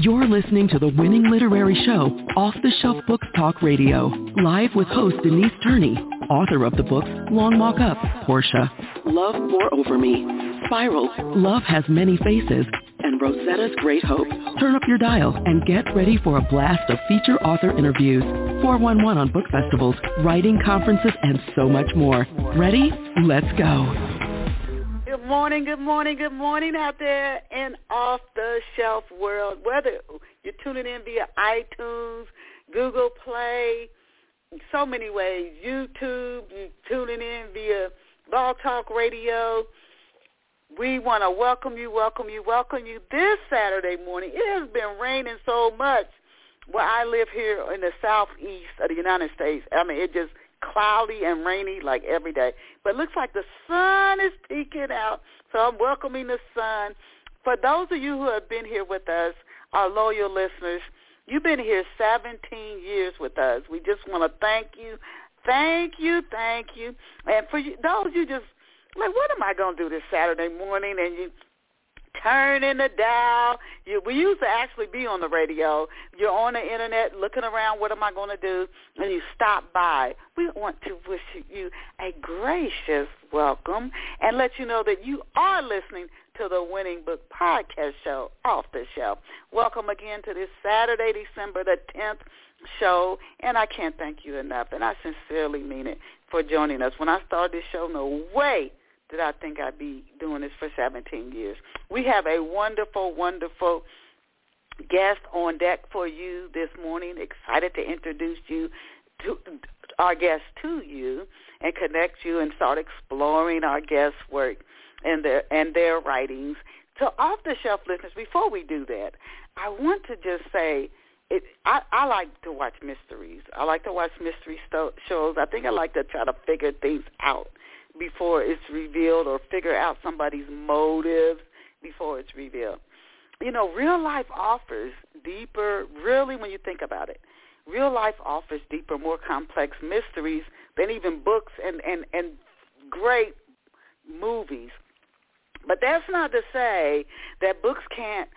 You're listening to the winning literary show, Off the Shelf Books Talk Radio, live with host Denise Turney, author of the books Long Walk Up, Portia, Love Pour Over Me, Spiral, Love Has Many Faces, and Rosetta's Great Hope. Turn up your dial and get ready for a blast of feature author interviews, 411 on book festivals, writing conferences, and so much more. Ready? Let's go. Morning, good morning, good morning out there in off the shelf world. Whether you're tuning in via iTunes, Google Play, so many ways, YouTube, you tuning in via Blog Talk Radio. We want to welcome you, welcome you, welcome you this Saturday morning. It has been raining so much where I live here in the southeast of the United States. I mean, it just cloudy and rainy like every day. But looks like the sun is peeking out, so I'm welcoming the sun. For those of you who have been here with us, our loyal listeners, you've been here 17 years with us. We just want to thank you, thank you, thank you. And for you, those you just like, what am I going to do this Saturday morning? And you turning the dial. You, we used to actually be on the radio. You're on the internet looking around, what am I going to do? And you stop by. We want to wish you a gracious welcome and let you know that you are listening to the Winning Book Podcast Show, Off the Shelf. Welcome again to this Saturday, December the 10th show, and I can't thank you enough, and I sincerely mean it, for joining us. When I started this show, no way did I think I'd be doing this for 17 years. We have a wonderful, wonderful guest on deck for you this morning. Excited to introduce you to our guest to you and connect you and start exploring our guest work and their and their writings. So off the shelf listeners, before we do that, I want to just say it, I, I like to watch mysteries. I like to watch mystery sto- shows. I think I like to try to figure things out before it's revealed or figure out somebody's motives before it's revealed. You know, real life offers deeper, really when you think about it, real life offers deeper, more complex mysteries than even books and, and, and great movies. But that's not to say that books can't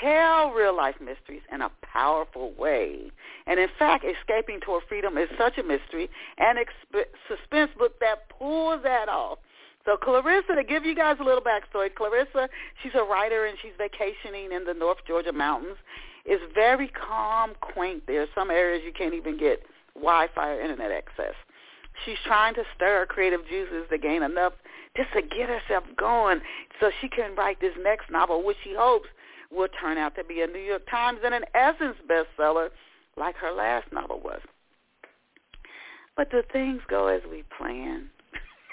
tell real life mysteries in a powerful way. And in fact, Escaping Toward Freedom is such a mystery and exp- suspense book that pulls that off. So Clarissa, to give you guys a little backstory, Clarissa, she's a writer and she's vacationing in the North Georgia mountains. It's very calm, quaint there. Some areas you can't even get Wi-Fi or internet access. She's trying to stir her creative juices to gain enough just to get herself going so she can write this next novel, which she hopes will turn out to be a New York Times and an Essence bestseller like her last novel was. But do things go as we plan?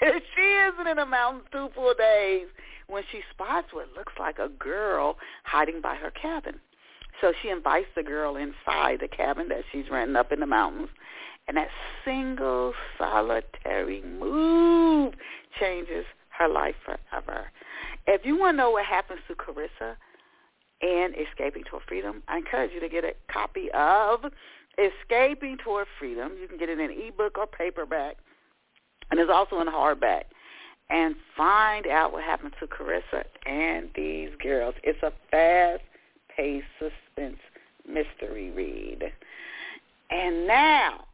she isn't in the mountains two full days when she spots what looks like a girl hiding by her cabin. So she invites the girl inside the cabin that she's renting up in the mountains. And that single solitary move changes her life forever. If you want to know what happens to Carissa, and Escaping Toward Freedom. I encourage you to get a copy of Escaping Toward Freedom. You can get it in ebook or paperback, and it's also in hardback. And find out what happened to Carissa and these girls. It's a fast-paced suspense mystery read. And now,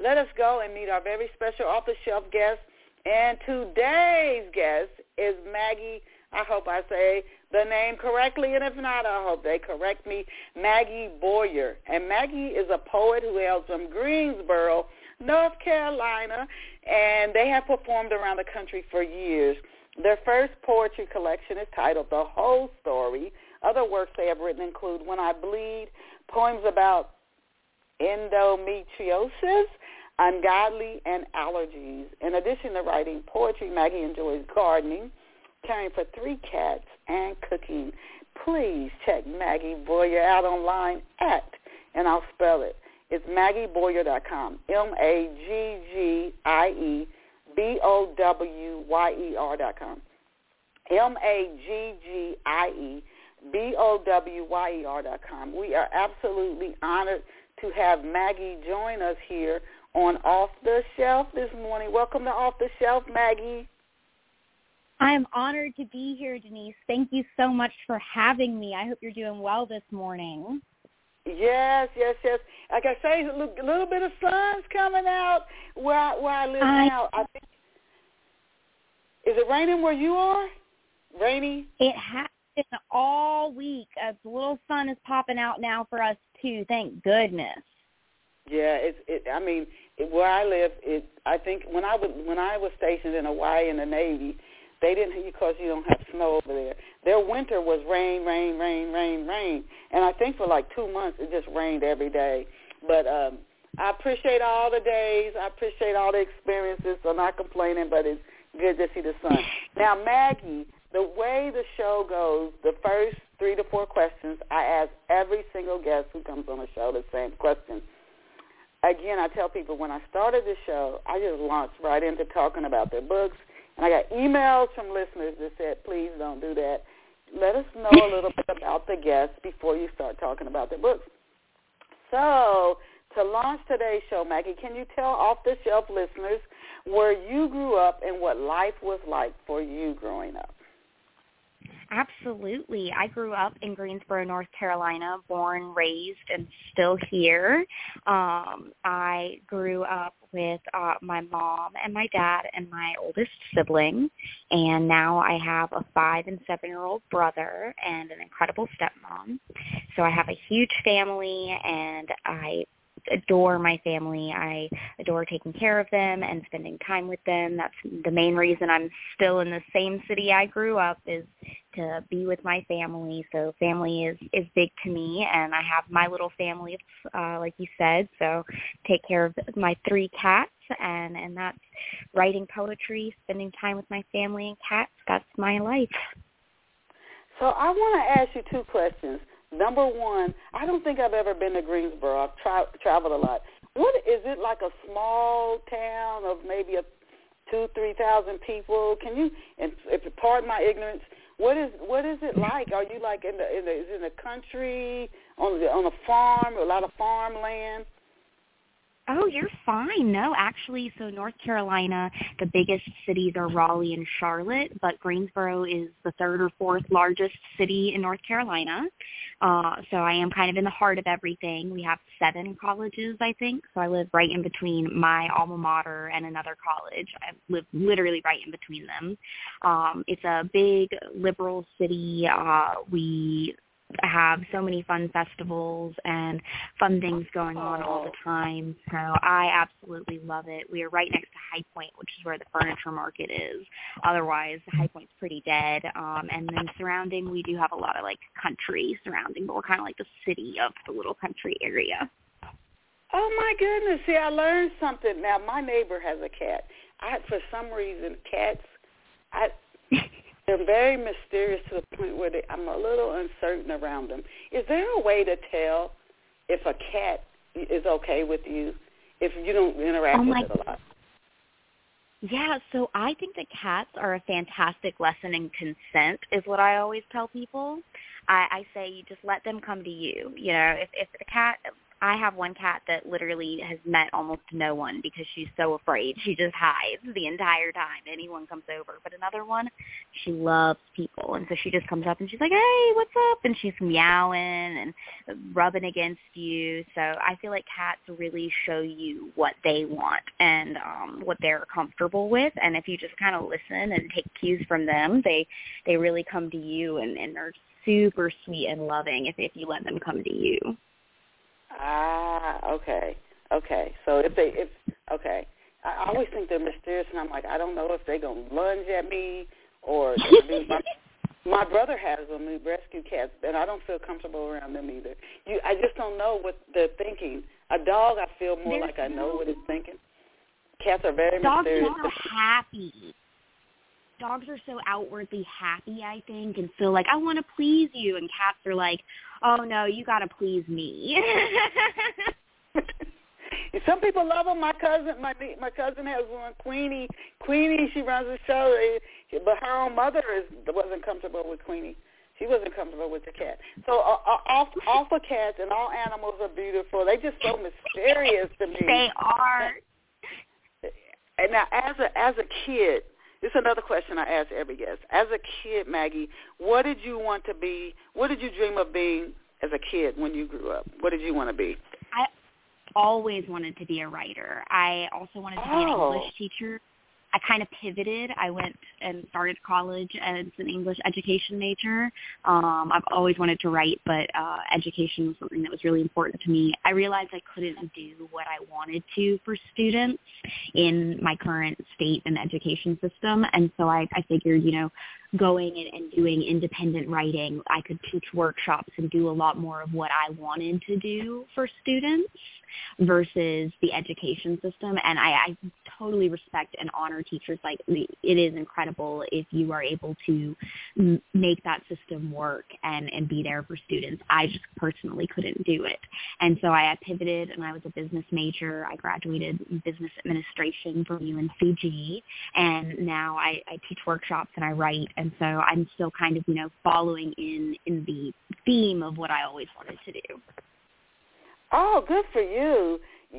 let us go and meet our very special off-the-shelf guest. And today's guest is Maggie, I hope I say the name correctly, and if not, I hope they correct me, Maggie Bowyer. And Maggie is a poet who hails from Greensboro, North Carolina, and they have performed around the country for years. Their first poetry collection is titled The Whole Story. Other works they have written include When I Bleed, poems about endometriosis, ungodly, and allergies. In addition to writing poetry, Maggie enjoys gardening, caring for three cats, and cooking. Please check Maggie Bowyer out online at, and I'll spell it. It's MaggieBowyer.com. M-A-G-G-I-E B-O-W-Y-E-R.com. M-A-G-G-I-E B-O-W-Y-E-R.com. We are absolutely honored to have Maggie join us here on Off the Shelf this morning. Welcome to Off the Shelf, Maggie. I am honored to be here, Denise. Thank you so much for having me. I hope you're doing well this morning. Yes, yes, yes. Like I say, a little, a little bit of sun's coming out where I, where I live I, now. I think is it raining where you are? Rainy? It has been all week. A little sun is popping out now for us too. Thank goodness. Yeah, it's. It, I mean, it, where I live, it. I think when I was when I was stationed in Hawaii in the Navy, they didn't because you don't have snow over there. Their winter was rain, rain, rain, rain, rain, and I think for like two months it just rained every day. But um, I appreciate all the days. I appreciate all the experiences. So I'm not complaining, but it's good to see the sun. Now, Maggie, the way the show goes, the first three to four questions, I ask every single guest who comes on the show the same question. Again, I tell people when I started the show, I just launched right into talking about their books, and I got emails from listeners that said, please don't do that. Let us know a little bit about the guests before you start talking about their books. So to launch today's show, Maggie, can you tell off-the-shelf listeners where you grew up and what life was like for you growing up? Absolutely. I grew up in Greensboro, North Carolina, born, raised, and still here. Um, I grew up with uh, my mom and my dad and my oldest sibling, and now I have a five and seven-year-old brother and an incredible stepmom. So I have a huge family, and I adore my family. I adore taking care of them and spending time with them. That's the main reason I'm still in the same city I grew up is to be with my family. So family is is big to me and I have my little family uh like you said. So take care of my three cats and and that's writing poetry, spending time with my family and cats. That's my life. So I want to ask you two questions. Number one, I don't think I've ever been to Greensboro. I've tra- traveled a lot. What is it like a small town of maybe a two, three thousand people? Can you, and if pardon my ignorance, what is what is it like? Are you like in the in the is it in the country on the on a farm, a lot of farmland? Oh, you're fine. No, actually, so North Carolina, the biggest cities are Raleigh and Charlotte, but Greensboro is the third or fourth largest city in North Carolina. Uh, so I am kind of in the heart of everything. We have seven colleges, I think. So I live right in between my alma mater and another college. I live literally right in between them. Um, it's a big liberal city. Uh, we have so many fun festivals and fun things going on all the time. So I absolutely love it. We are right next to High Point, which is where the furniture market is. Otherwise, High Point's pretty dead. Um, and then surrounding, we do have a lot of like country surrounding, but we're kind of like the city of the little country area. Oh my goodness! See, I learned something. Now my neighbor has a cat. I, for some reason, cats. I they're very mysterious to the point where they, I'm a little uncertain around them. Is there a way to tell if a cat is okay with you if you don't interact oh with it a lot? Yeah, so I think that cats are a fantastic lesson in consent is what I always tell people. I, I say you just let them come to you. You know, if if the cat I have one cat that literally has met almost no one because she's so afraid. She just hides the entire time anyone comes over. But another one, she loves people. And so she just comes up and she's like, hey, what's up? And she's meowing and rubbing against you. So I feel like cats really show you what they want and um, what they're comfortable with. And if you just kind of listen and take cues from them, they, they really come to you and, and are super sweet and loving if, if you let them come to you. Ah, okay, okay. So if they, if okay, I always think they're mysterious, and I'm like, I don't know if they're gonna lunge at me or be my, my brother has them, we rescue cats, and I don't feel comfortable around them either. You, I just don't know what they're thinking. A dog, I feel more There's like I know no- what it's thinking. Cats are very Dogs mysterious. are happy. Dogs are so outwardly happy, I think, and feel like I want to please you, and cats are like, oh no, you got to please me. Some people love them. My cousin, my my cousin has one, Queenie. Queenie, she runs a show, but her own mother is wasn't comfortable with Queenie. She wasn't comfortable with the cat. So uh, uh, all all the cats and all animals are beautiful. They just so mysterious to me. they are. And now, as a as a kid, this is another question I ask every guest. As a kid, Maggie, what did you want to be? What did you dream of being as a kid when you grew up? What did you want to be? I always wanted to be a writer. I also wanted to be an Oh. English teacher. I kind of pivoted. I went and started college as an English education major. Um, I've always wanted to write, but uh, education was something that was really important to me. I realized I couldn't do what I wanted to for students in my current state and education system, and so I, I figured, you know, going and, and doing independent writing, I could teach workshops and do a lot more of what I wanted to do for students versus the education system. And I, I totally respect and honor teachers. Like it is incredible if you are able to make that system work and, and be there for students. I just personally couldn't do it. And so I pivoted and I was a business major. I graduated in business administration from UNCG and now I, I teach workshops and I write. And so I'm still kind of, you know, following in, in the theme of what I always wanted to do. Oh, good for you.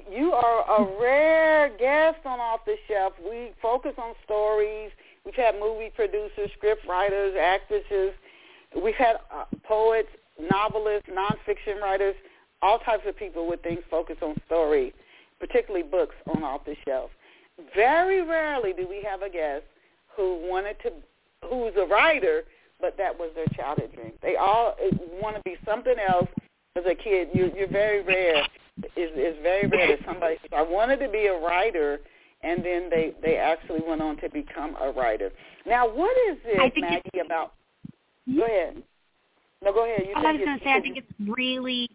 You are a rare guest on Off the Shelf. We focus on stories. We've had movie producers, script writers, actresses. We've had uh, poets, novelists, nonfiction writers, all types of people with things focused on story, particularly books on Off the Shelf. Very rarely do we have a guest who wanted to, who's a writer, but that was their childhood dream. They all want to be something else as a kid. You, you're very rare. It's, it's very rare that somebody says, I wanted to be a writer, and then they, they actually went on to become a writer. Now, what is it, Maggie, about, hmm? go ahead. No, go ahead. You I was going to say, I think it's really,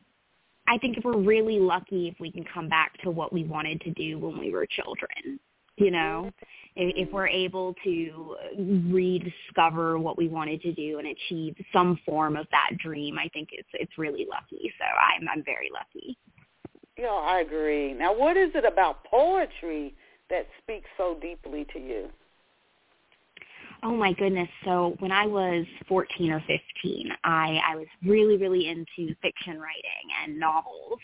I think if we're really lucky if we can come back to what we wanted to do when we were children. You know, if, we're able to rediscover what we wanted to do and achieve some form of that dream, I think it's it's really lucky. So I'm I'm very lucky. Yeah, I agree. Now, what is it about poetry that speaks so deeply to you? Oh my goodness. So when I was 14 or 15, I, I was really, really into fiction writing and novels.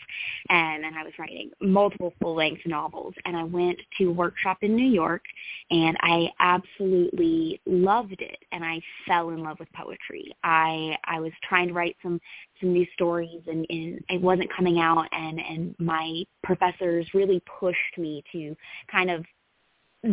And then I was writing multiple full-length novels. And I went to a workshop in New York and I absolutely loved it. And I fell in love with poetry. I, I was trying to write some, some new stories and, and it wasn't coming out. And, and my professors really pushed me to kind of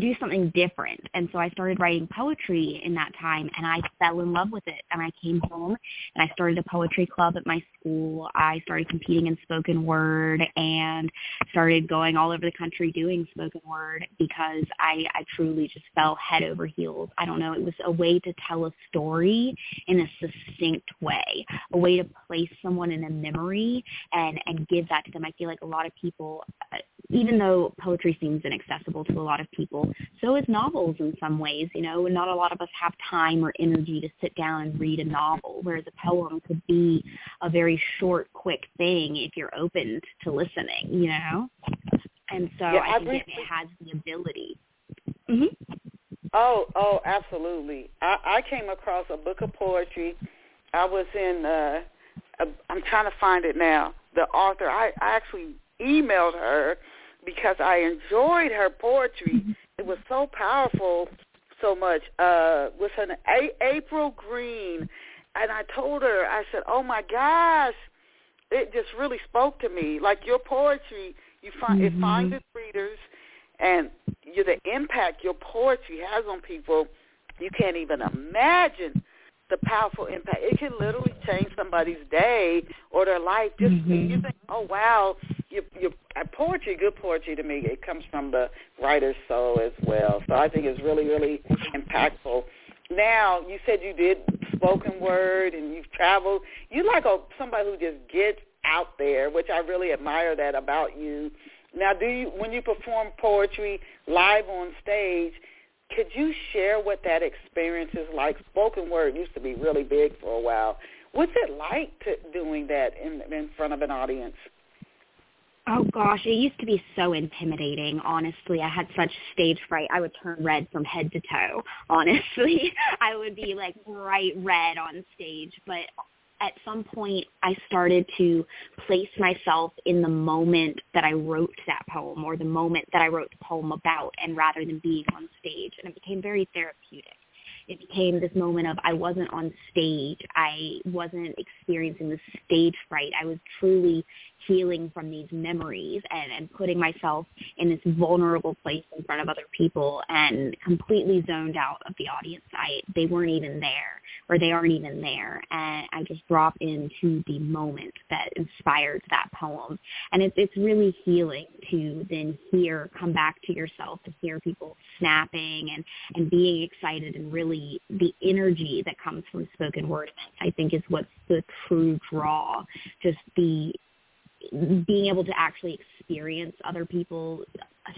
do something different. And so I started writing poetry in that time and I fell in love with it. And I came home and I started a poetry club at my school. I started competing in spoken word and started going all over the country doing spoken word because I, I truly just fell head over heels. I don't know. It was a way to tell a story in a succinct way, a way to place someone in a memory and, and give that to them. I feel like a lot of people, uh, even though poetry seems inaccessible to a lot of people, so is novels in some ways. You know, not a lot of us have time or energy to sit down and read a novel, whereas a poem could be a very short, quick thing if you're open to listening. You know, and so Yeah, I I think it, it has the ability. hmm Oh, oh, absolutely. I, I came across a book of poetry. I was in. Uh, a, I'm trying to find it now. The author. I, I actually emailed her because I enjoyed her poetry. It was so powerful, so much. Uh, was her name? A- April Green, and I told her. I said, "Oh my gosh." It just really spoke to me. Like your poetry, you find it Mhm. finds its readers, and you, the impact your poetry has on people, you can't even imagine the powerful impact. It can literally change somebody's day or their life. Just Mhm. you think, oh wow, your your uh, poetry, good poetry to me, it comes from the writer's soul as well. So I think it's really really impactful. Now you said you did spoken word and you've traveled. You like a somebody who just gets out there, which I really admire that about you. Now, do you when you perform poetry live on stage? Could you share what that experience is like? Spoken word used to be really big for a while. What's it like to doing that in in front of an audience? Oh gosh, it used to be so intimidating. Honestly, I had such stage fright. I would turn red from head to toe. Honestly, I would be like bright red on stage. But at some point I started to place myself in the moment that I wrote that poem or the moment that I wrote the poem about and rather than being on stage and it became very therapeutic it became this moment of I wasn't on stage. I wasn't experiencing the stage fright. I was truly healing from these memories and, and putting myself in this vulnerable place in front of other people and completely zoned out of the audience. I they weren't even there or they aren't even there and I just drop into the moment that inspired that poem. And it's it's really healing to then hear come back to yourself to hear people snapping and, and being excited and really the energy that comes from spoken word events I think is what's the true draw. Just the being able to actually experience other people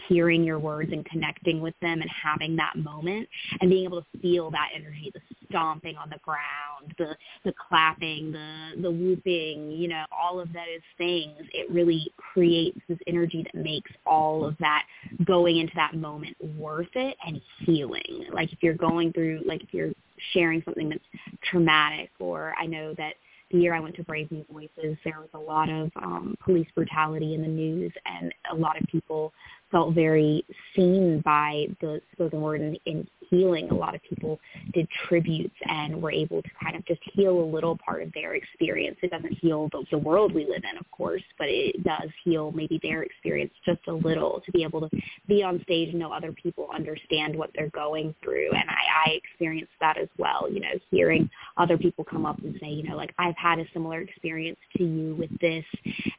hearing your words and connecting with them and having that moment and being able to feel that energy, the stomping on the ground, the the clapping, the the whooping, you know, all of those things, it really creates this energy that makes all of that going into that moment worth it and healing. Like if you're going through like if you're sharing something that's traumatic or I know that the year I went to Brave New Voices, there was a lot of um, police brutality in the news, and a lot of people felt very seen by the spoken word and in healing. A lot of people did tributes and were able to kind of just heal a little part of their experience. It doesn't heal the, the world we live in, of course, but it does heal maybe their experience just a little to be able to be on stage and know other people understand what they're going through. And I, I experienced that as well, you know, hearing other people come up and say, you know, like I've had a similar experience to you with this,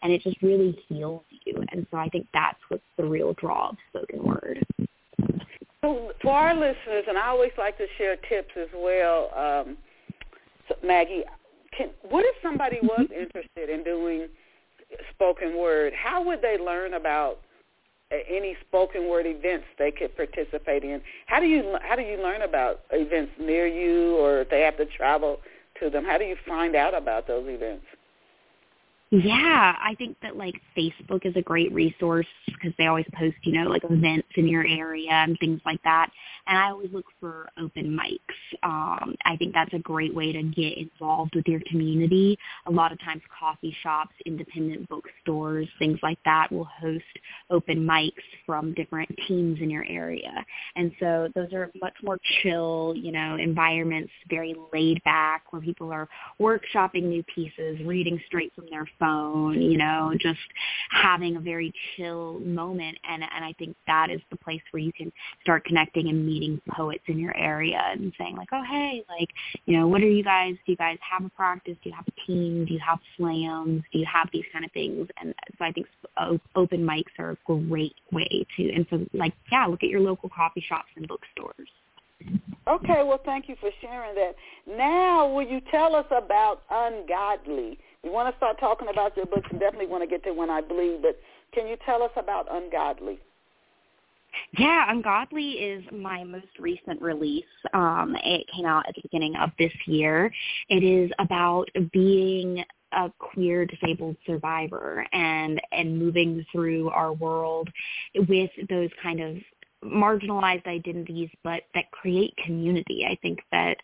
and it just really heals you. And so I think that's what's the real draw of spoken word. So for our listeners, and I always like to share tips as well, um, so Maggie, can, what if somebody was mm-hmm. interested in doing spoken word? How would they learn about any spoken word events they could participate in? How do you how do you learn about events near you, or if they have to travel to them? How do you find out about those events? Yeah, I think that like Facebook is a great resource because they always post, you know, like events in your area and things like that. And I always look for open mics. Um, I think that's a great way to get involved with your community. A lot of times coffee shops, independent bookstores, things like that will host open mics from different teams in your area. And so those are much more chill, you know, environments, very laid back where people are workshopping new pieces, reading straight from their phone, you know, just having a very chill moment. And, and I think that is the place where you can start connecting and meeting poets in your area and saying like, oh, hey, like, you know, what are you guys, do you guys have a practice? Do you have a team? Do you have slams? Do you have these kind of things? And so I think open mics are a great way to, and so like, yeah, look at your local coffee shops and bookstores. Okay, well, thank you for sharing that. Now, will you tell us about Ungodly? We want to start talking about your books and definitely want to get to When I Bleed, but can you tell us about Ungodly? Yeah, Ungodly is my most recent release. Um, it came out at the beginning of this year. It is about being a queer disabled survivor and and moving through our world with those kind of marginalized identities but that create community. I think that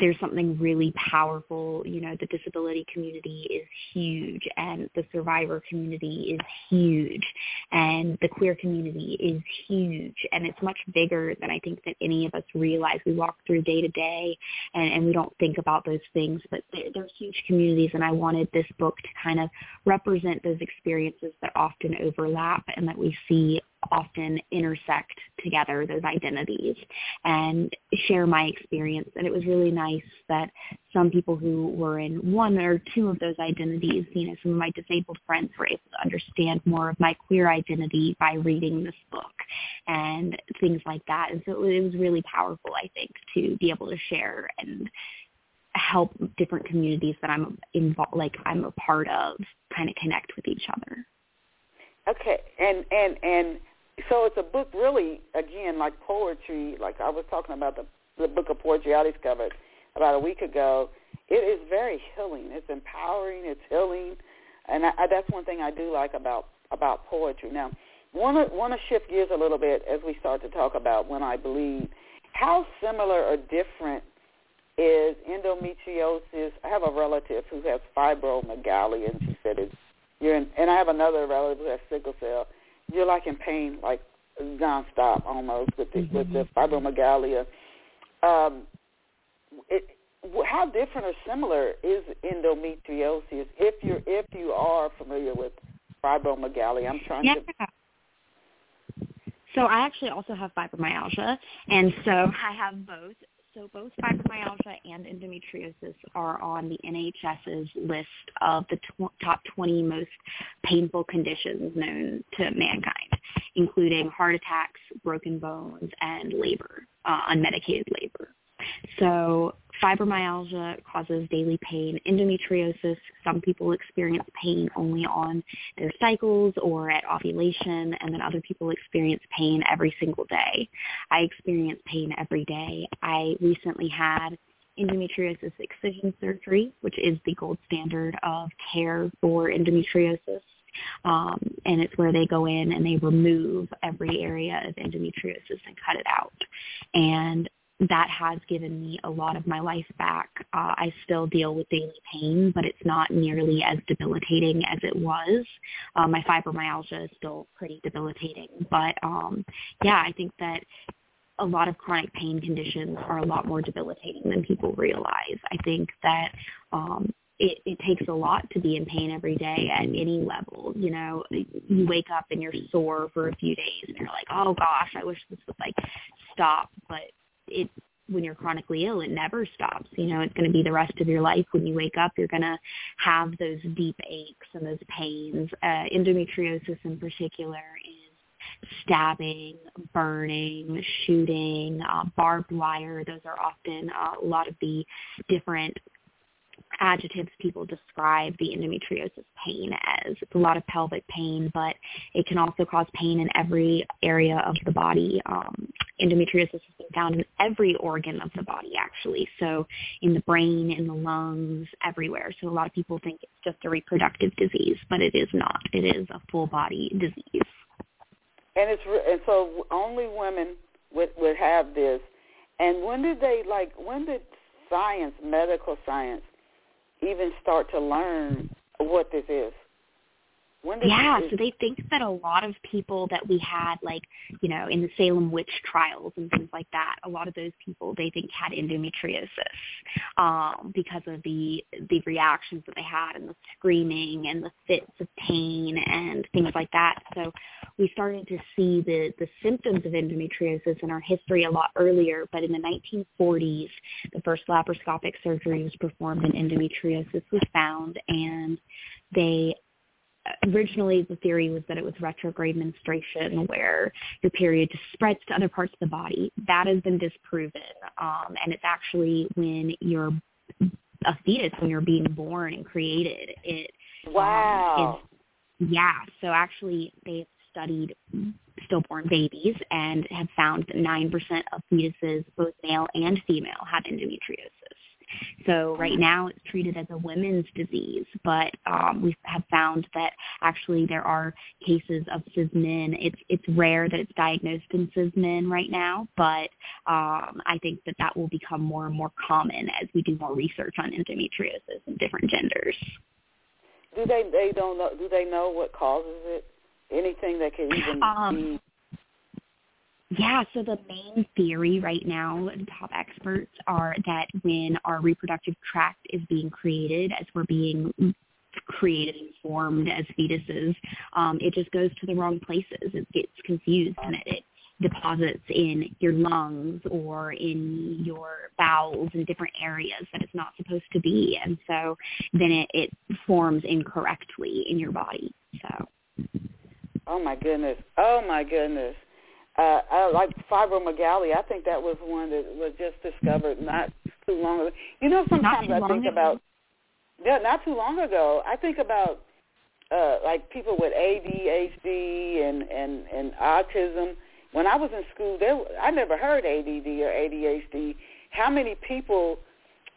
there's something really powerful. You know, the disability community is huge and the survivor community is huge and the queer community is huge and it's much bigger than I think that any of us realize. We walk through day to day and, and we don't think about those things, but they're, they're huge communities and I wanted this book to kind of represent those experiences that often overlap and that we see often intersect together those identities and share my experience and it was really nice that some people who were in one or two of those identities, you know, some of my disabled friends were able to understand more of my queer identity by reading this book and things like that. And so it was really powerful, I think, to be able to share and help different communities that I'm involved, like I'm a part of, kind of connect with each other. Okay, and and and so it's a book really again like poetry. Like I was talking about the the book of poetry I discovered about a week ago, it is very healing. It's empowering. It's healing, and I, I, that's one thing I do like about about poetry. Now, want to want to shift gears a little bit as we start to talk about when I bleed. How similar or different is endometriosis. I have a relative who has fibromyalgia, and she said it's you're in, and I have another relative who has sickle cell. You're like in pain, like nonstop almost with the mm-hmm. with the fibromyalgia. Um, it, how different or similar is endometriosis if you're if you are familiar with fibromyalgia? I'm trying yeah. to. So I actually also have fibromyalgia, and so I have both. So both fibromyalgia and endometriosis are on the NHS's list of the tw- top 20 most painful conditions known to mankind, including heart attacks, broken bones, and labor, uh, unmedicated labor. So fibromyalgia causes daily pain. Endometriosis, some people experience pain only on their cycles or at ovulation, and then other people experience pain every single day. I experience pain every day. I recently had endometriosis excision surgery, which is the gold standard of care for endometriosis. Um, and it's where they go in and they remove every area of endometriosis and cut it out. And that has given me a lot of my life back. Uh, I still deal with daily pain, but it's not nearly as debilitating as it was. Uh, my fibromyalgia is still pretty debilitating, but um, yeah, I think that a lot of chronic pain conditions are a lot more debilitating than people realize. I think that um, it, it takes a lot to be in pain every day at any level. You know, you wake up and you're sore for a few days and you're like, oh gosh, I wish this would like stop, but it when you're chronically ill, it never stops. You know, it's going to be the rest of your life. When you wake up, you're going to have those deep aches and those pains. Uh, endometriosis in particular is stabbing, burning, shooting, uh, barbed wire. Those are often uh, a lot of the different adjectives people describe the endometriosis pain as. It's a lot of pelvic pain, but it can also cause pain in every area of the body. Um, endometriosis has been found in every organ of the body, actually. So in the brain, in the lungs, everywhere. So a lot of people think it's just a reproductive disease, but it is not. It is a full body disease. And it's and so only women would would have this. And when did they like? When did science, medical science, even start to learn what this is? Yeah, so they think that a lot of people that we had, like, you know, in the Salem witch trials and things like that, a lot of those people they think had endometriosis um, because of the the reactions that they had and the screaming and the fits of pain and things like that. So we started to see the the symptoms of endometriosis in our history a lot earlier. But in the 1940s, the first laparoscopic surgery was performed and endometriosis was found, and they originally the theory was that it was retrograde menstruation where your period just spreads to other parts of the body. That has been disproven. Um, and it's actually when you're a fetus, when you're being born and created, it wow. Um, is, yeah. So actually they've studied stillborn babies and have found that 9% of fetuses, both male and female, have endometriosis. So right now it's treated as a women's disease, but um, we have found that actually there are cases of cis men. It's it's rare that it's diagnosed in cis men right now, but um, I think that that will become more and more common as we do more research on endometriosis in different genders. Do they they don't know? Do they know what causes it? Anything that can even um, be yeah, so the main theory right now, the top experts are that when our reproductive tract is being created, as we're being created and formed as fetuses, um, it just goes to the wrong places. It gets confused and it deposits in your lungs or in your bowels in different areas that it's not supposed to be. And so then it, it forms incorrectly in your body. So. Oh my goodness. Oh my goodness uh, I like fibromyalgia. I think that was one that was just discovered not too long ago. You know, sometimes I think ago. about yeah, not too long ago. I think about uh, like people with ADHD and and and autism. When I was in school, there I never heard ADD or ADHD. How many people?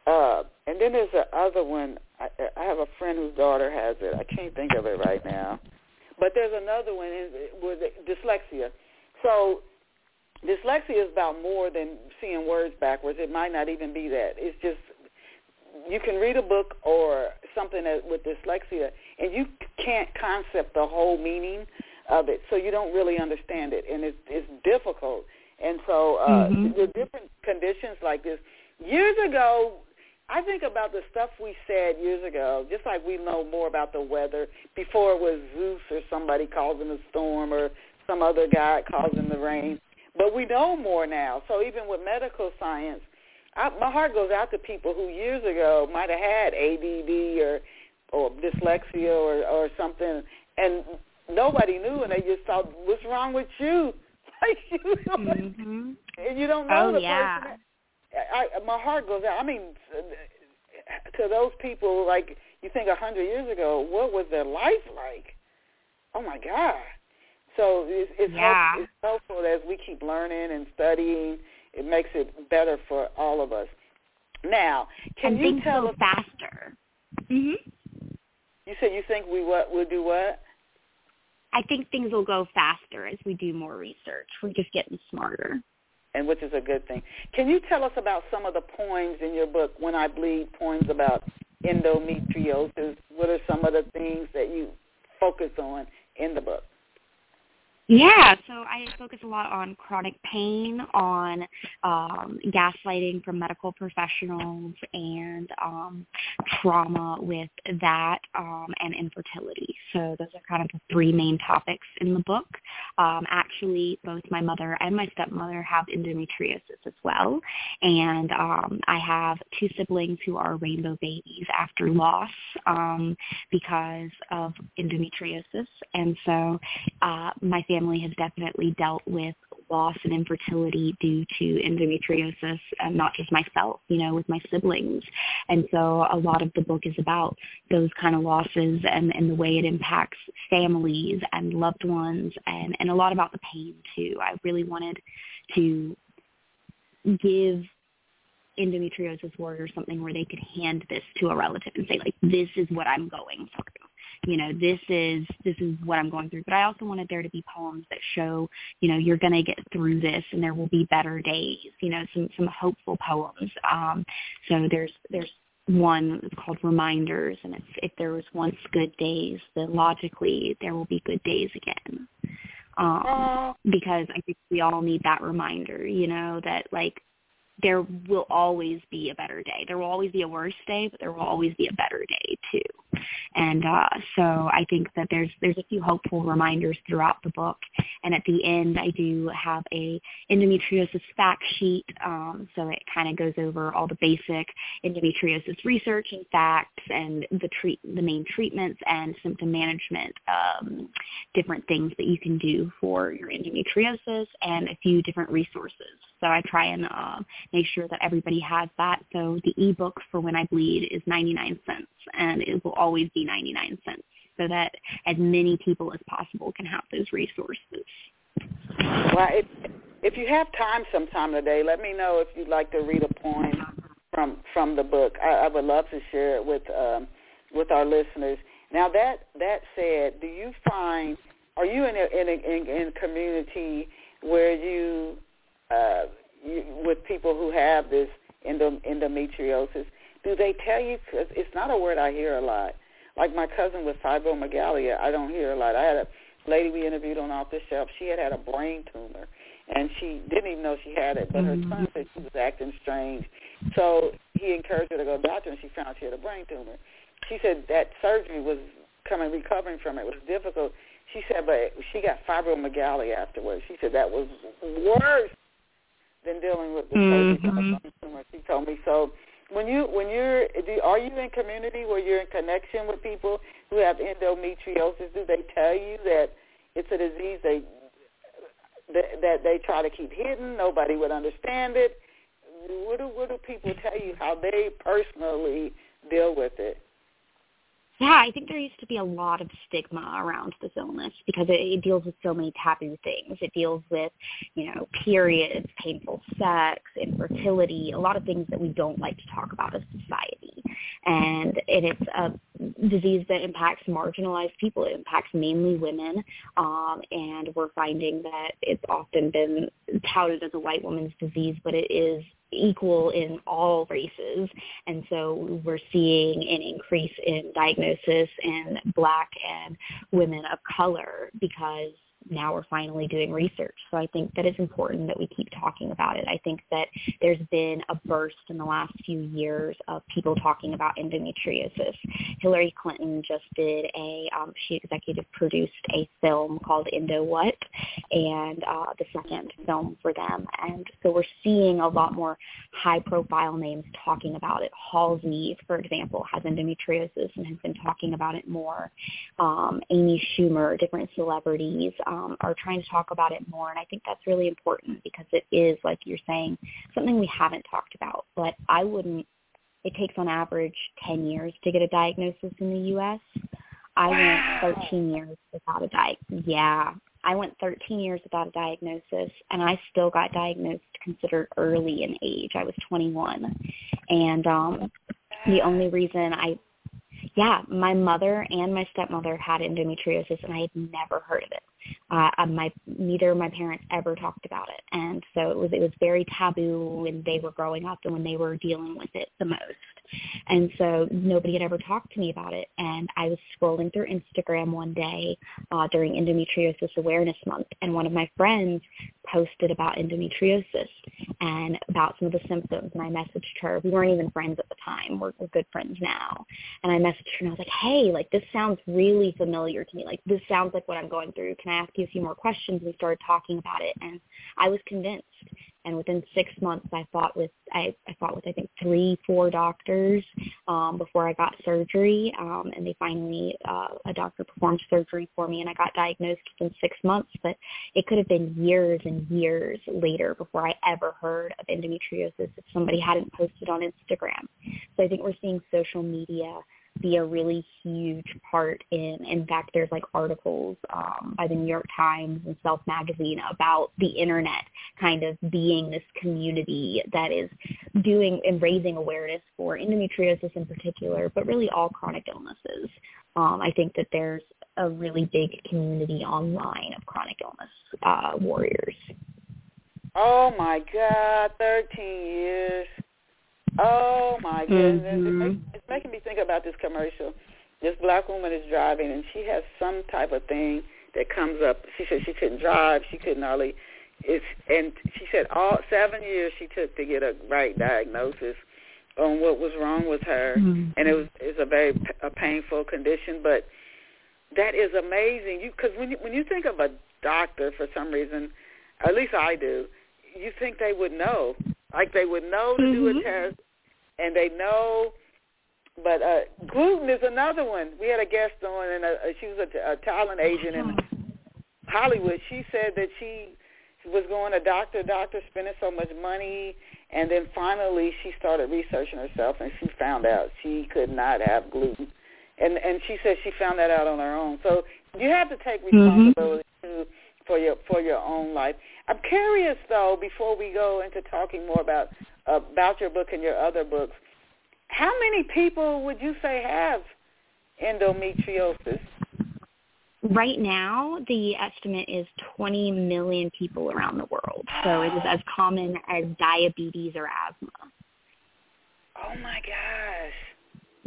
Uh, and then there's the other one. I, I have a friend whose daughter has it. I can't think of it right now. But there's another one with dyslexia so dyslexia is about more than seeing words backwards. It might not even be that. It's just you can read a book or something that, with dyslexia, and you can't concept the whole meaning of it, so you don't really understand it, and it's, it's difficult. And so uh, mm-hmm. the different conditions like this. Years ago, I think about the stuff we said years ago, just like we know more about the weather. Before it was Zeus or somebody causing a storm or some other guy causing the rain. But we know more now. So even with medical science, I, my heart goes out to people who years ago might have had ADD or or dyslexia or or something, and nobody knew, and they just thought, "What's wrong with you?" like you, mm-hmm. and you don't know oh, the yeah. person. I, my heart goes out. I mean, to those people, like you think a hundred years ago, what was their life like? Oh my God! So it's, it's, yeah. helpful, it's helpful as we keep learning and studying. It makes it better for all of us. Now, can and you tell us faster? Mhm. You said you think we what we'll do what? I think things will go faster as we do more research. We're just getting smarter and which is a good thing. Can you tell us about some of the poems in your book, When I Bleed, poems about endometriosis? What are some of the things that you focus on in the book? Yeah, so I focus a lot on chronic pain, on um, gaslighting from medical professionals, and um, trauma with that, um, and infertility. So those are kind of the three main topics in the book. Um, actually, both my mother and my stepmother have endometriosis as well, and um, I have two siblings who are rainbow babies after loss um, because of endometriosis, and so uh, my family family has definitely dealt with loss and infertility due to endometriosis, and not just myself, you know, with my siblings. And so a lot of the book is about those kind of losses and, and the way it impacts families and loved ones and, and a lot about the pain too. I really wanted to give endometriosis warriors something where they could hand this to a relative and say like this is what i'm going through you know, this is this is what I'm going through. But I also wanted there to be poems that show, you know, you're gonna get through this and there will be better days, you know, some some hopeful poems. Um so there's there's one called Reminders and it's if there was once good days, then logically there will be good days again. Um because I think we all need that reminder, you know, that like there will always be a better day. There will always be a worse day, but there will always be a better day too. And uh, so I think that there's there's a few hopeful reminders throughout the book. And at the end, I do have a endometriosis fact sheet. Um, so it kind of goes over all the basic endometriosis research and facts, and the treat the main treatments and symptom management, um, different things that you can do for your endometriosis, and a few different resources. So I try and uh, make sure that everybody has that. So the ebook for When I Bleed is 99 cents, and it will always be 99 cents so that as many people as possible can have those resources. Well, if, if you have time sometime today, let me know if you'd like to read a poem from from the book. I, I would love to share it with um, with our listeners. Now that that said, do you find are you in a in a in, in a community where you uh, you, with people who have this endo, endometriosis, do they tell you? Cause it's not a word I hear a lot. Like my cousin with fibromyalgia, I don't hear a lot. I had a lady we interviewed on Off the Shelf. She had had a brain tumor, and she didn't even know she had it. But her mm-hmm. son said she was acting strange, so he encouraged her to go to the doctor, and she found she had a brain tumor. She said that surgery was coming recovering from it was difficult. She said, but she got fibromyalgia afterwards. She said that was worse than dealing with the mm-hmm. tumor. She told me so. When you when you're do, are you in community where you're in connection with people who have endometriosis? Do they tell you that it's a disease they that, that they try to keep hidden? Nobody would understand it. What do what do people tell you how they personally deal with it? Yeah, I think there used to be a lot of stigma around this illness because it, it deals with so many taboo things. It deals with, you know, periods, painful sex, infertility, a lot of things that we don't like to talk about as society. And, and it's a disease that impacts marginalized people. It impacts mainly women, um, and we're finding that it's often been touted as a white woman's disease, but it is equal in all races. And so we're seeing an increase in diagnosis in black and women of color because now we're finally doing research. So I think that it's important that we keep talking about it. I think that there's been a burst in the last few years of people talking about endometriosis. Hillary Clinton just did a, um, she executive produced a film called Endo What, and uh, the second film for them. And so we're seeing a lot more high-profile names talking about it. Halsey, for example, has endometriosis and has been talking about it more. Um, Amy Schumer, different celebrities. Um, are trying to talk about it more. And I think that's really important because it is, like you're saying, something we haven't talked about. But I wouldn't, it takes on average 10 years to get a diagnosis in the U.S. I wow. went 13 years without a diagnosis. Yeah, I went 13 years without a diagnosis, and I still got diagnosed considered early in age. I was 21, and um, the only reason I, yeah, my mother and my stepmother had endometriosis, and I had never heard of it uh, my neither of my parents ever talked about it, and so it was it was very taboo when they were growing up and when they were dealing with it the most. And so nobody had ever talked to me about it. And I was scrolling through Instagram one day uh, during Endometriosis Awareness Month, and one of my friends posted about endometriosis and about some of the symptoms. And I messaged her. We weren't even friends at the time. We're, we're good friends now. And I messaged her and I was like, hey, like this sounds really familiar to me. Like this sounds like what I'm going through. Can I ask you a few more questions? We started talking about it, and I was convinced and within six months I fought with I, I fought with I think three four doctors um, before I got surgery um, and they finally uh, a doctor performed surgery for me and I got diagnosed within six months but it could have been years and years later before I ever heard of endometriosis if somebody hadn't posted on Instagram so I think we're seeing social media be a really huge part in in fact there's like articles um, by the New York Times and Self magazine about the internet kind of being this community that is doing and raising awareness for endometriosis in particular but really all chronic illnesses. Um, I think that there's a really big community online of chronic illness uh, warriors. Oh my god 13 years Oh my goodness! Mm-hmm. It's making me think about this commercial. This black woman is driving, and she has some type of thing that comes up. She said she couldn't drive. She couldn't hardly. It's and she said all seven years she took to get a right diagnosis on what was wrong with her, mm-hmm. and it was it's a very a painful condition. But that is amazing. You because when you, when you think of a doctor for some reason, at least I do, you think they would know, like they would know to mm-hmm. do a mm-hmm. test and they know. But uh, gluten is another one. We had a guest on, and a, uh, she was a, a talent agent in Hollywood. She said that she was going to doctor, doctor, spending so much money, and then finally she started researching herself, and she found out she could not have gluten. And and she said she found that out on her own. So you have to take mm-hmm. responsibility mm-hmm. too for your for your own life. I'm curious though, before we go into talking more about about your book and your other books, how many people would you say have endometriosis? Right now, the estimate is 20 million people around the world. So it is as common as diabetes or asthma. Oh my gosh.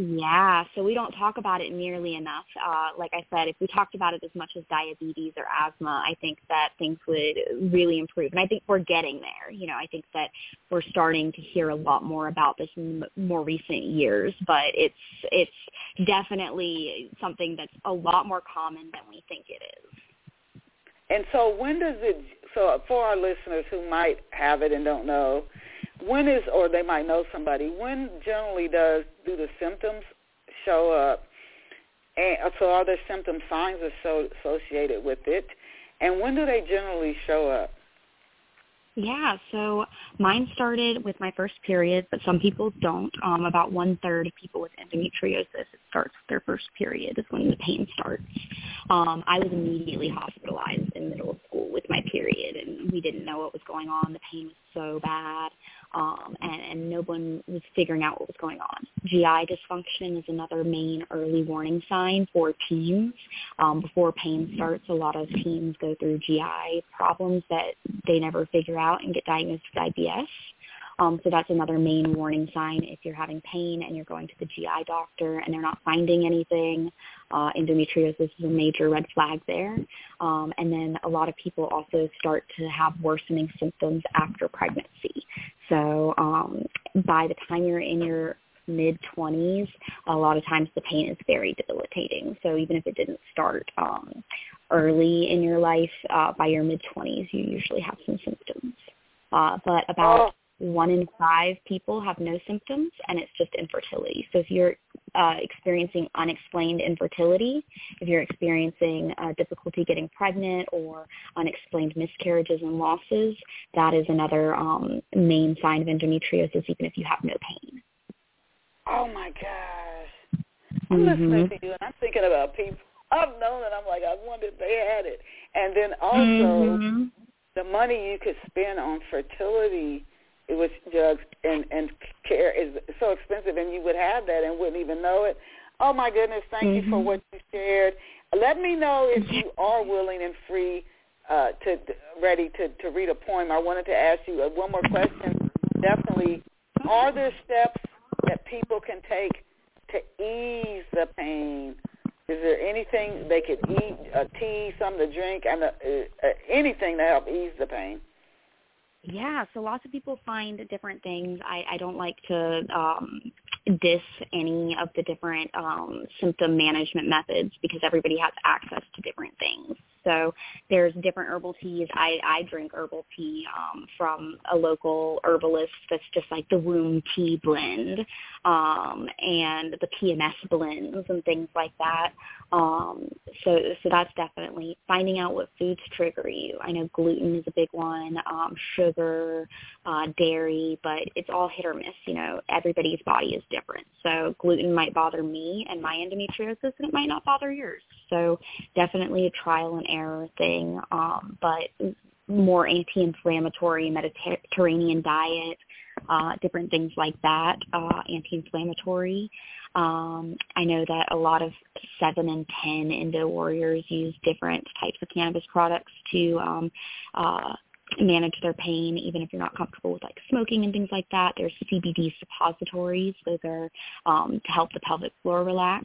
Yeah, so we don't talk about it nearly enough. Uh, like I said, if we talked about it as much as diabetes or asthma, I think that things would really improve. And I think we're getting there. You know, I think that we're starting to hear a lot more about this in more recent years, but it's it's definitely something that's a lot more common than we think it is. And so when does it, so for our listeners who might have it and don't know, when is, or they might know somebody, when generally does, do the symptoms show up? And uh, so are there symptom signs associated with it? And when do they generally show up? Yeah, so mine started with my first period, but some people don't. Um, about one third of people with endometriosis, it starts with their first period is when the pain starts. Um, I was immediately hospitalized in middle school with my period, and we didn't know what was going on. The pain was so bad um, and, and no one was figuring out what was going on. GI dysfunction is another main early warning sign for teens. Um, before pain starts, a lot of teens go through GI problems that they never figure out and get diagnosed with IBS. Um, so that's another main warning sign if you're having pain and you're going to the GI doctor and they're not finding anything. Uh, endometriosis is a major red flag there. Um, and then a lot of people also start to have worsening symptoms after pregnancy. So um, by the time you're in your mid 20s, a lot of times the pain is very debilitating. So even if it didn't start um, early in your life, uh, by your mid 20s, you usually have some symptoms. Uh, but about one in five people have no symptoms and it's just infertility. So if you're uh, experiencing unexplained infertility, if you're experiencing uh, difficulty getting pregnant or unexplained miscarriages and losses, that is another um, main sign of endometriosis even if you have no pain. Oh my gosh. I'm mm-hmm. listening to you and I'm thinking about people I've known and I'm like, I wonder if they had it. And then also mm-hmm. the money you could spend on fertility which drugs and and care is so expensive, and you would have that and wouldn't even know it. Oh my goodness! Thank mm-hmm. you for mm-hmm. what you shared. Let me know if you are willing and free uh, to ready to to read a poem. I wanted to ask you uh, one more question. Definitely, are there steps that people can take to ease the pain? Is there anything they could eat, a tea, something to drink, and uh, uh, anything to help ease the pain? Yeah, so lots of people find different things. I, I don't like to um, diss any of the different um, symptom management methods because everybody has access to different things. So there's different herbal teas. I, I drink herbal tea um, from a local herbalist that's just like the womb tea blend um, and the PMS blends and things like that. Um, so so that's definitely finding out what foods trigger you. I know gluten is a big one, um, sugar, uh, dairy, but it's all hit or miss. You know, everybody's body is different. So gluten might bother me and my endometriosis, and it might not bother yours. So definitely a trial and error thing, um, but more anti-inflammatory Mediterranean diet, uh, different things like that, uh, anti-inflammatory. Um, I know that a lot of 7 and 10 endo warriors use different types of cannabis products to um, uh, manage their pain, even if you're not comfortable with like smoking and things like that. There's CBD suppositories. Those are um, to help the pelvic floor relax.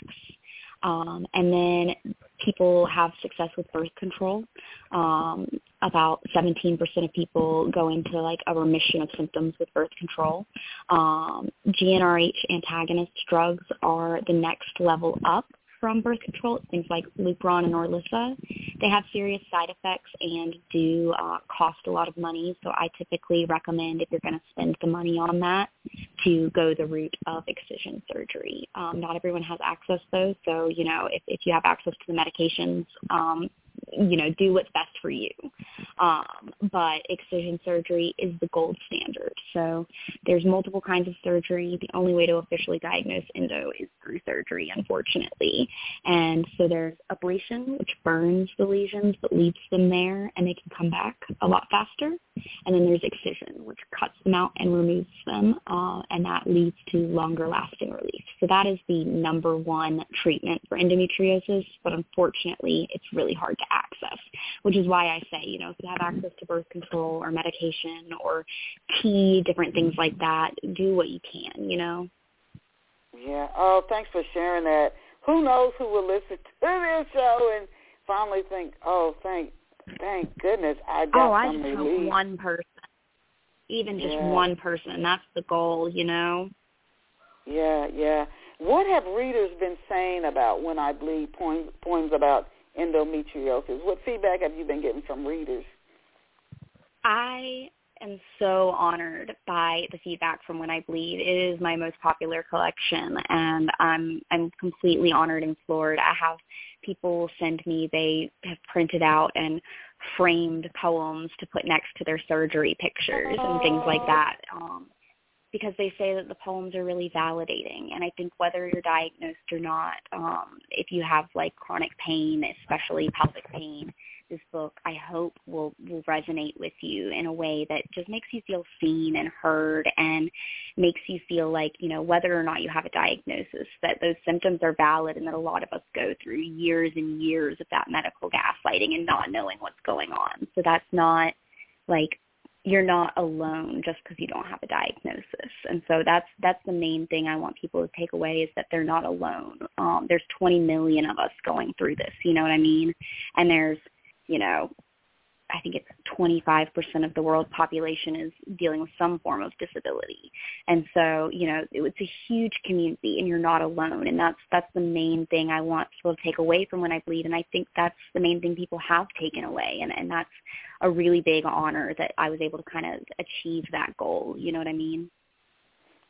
Um, and then people have success with birth control. Um, about 17% of people go into like a remission of symptoms with birth control. Um, GnRH antagonist drugs are the next level up from birth control, things like Lupron and Orilissa. They have serious side effects and do uh, cost a lot of money. So I typically recommend if you're going to spend the money on that to go the route of excision surgery. Um, not everyone has access though, so you know if, if you have access to the medications, um, you know, do what's best for you. Um, but excision surgery is the gold standard. So there's multiple kinds of surgery. The only way to officially diagnose endo is through surgery, unfortunately. And so there's ablation, which burns the lesions but leaves them there and they can come back a lot faster. And then there's excision, which cuts them out and removes them, uh, and that leads to longer lasting relief. So that is the number one treatment for endometriosis, but unfortunately it's really hard to access, which is why I say, you know, if you have access to birth control or medication or tea, different things like that, do what you can, you know? Yeah. Oh, thanks for sharing that. Who knows who will listen to this show and finally think, oh, thank, thank goodness I got oh, I just hope one person, even just yeah. one person. That's the goal, you know. Yeah, yeah. What have readers been saying about when I bleed poems, poems about endometriosis? What feedback have you been getting from readers? I am so honored by the feedback from When I Bleed. It is my most popular collection, and I'm I'm completely honored and floored. I have people send me they have printed out and framed poems to put next to their surgery pictures and things like that. Um, because they say that the poems are really validating. And I think whether you're diagnosed or not, um, if you have like chronic pain, especially pelvic pain, this book I hope will will resonate with you in a way that just makes you feel seen and heard and makes you feel like, you know, whether or not you have a diagnosis, that those symptoms are valid and that a lot of us go through years and years of that medical gaslighting and not knowing what's going on. So that's not like you're not alone just because you don't have a diagnosis. And so that's that's the main thing I want people to take away is that they're not alone. Um, there's 20 million of us going through this. You know what I mean? And there's, you know, I think it's 25% of the world population is dealing with some form of disability. And so, you know, it's a huge community and you're not alone. And that's, that's the main thing I want people to take away from when I bleed. And I think that's the main thing people have taken away. And, and that's a really big honor that I was able to kind of achieve that goal. You know what I mean?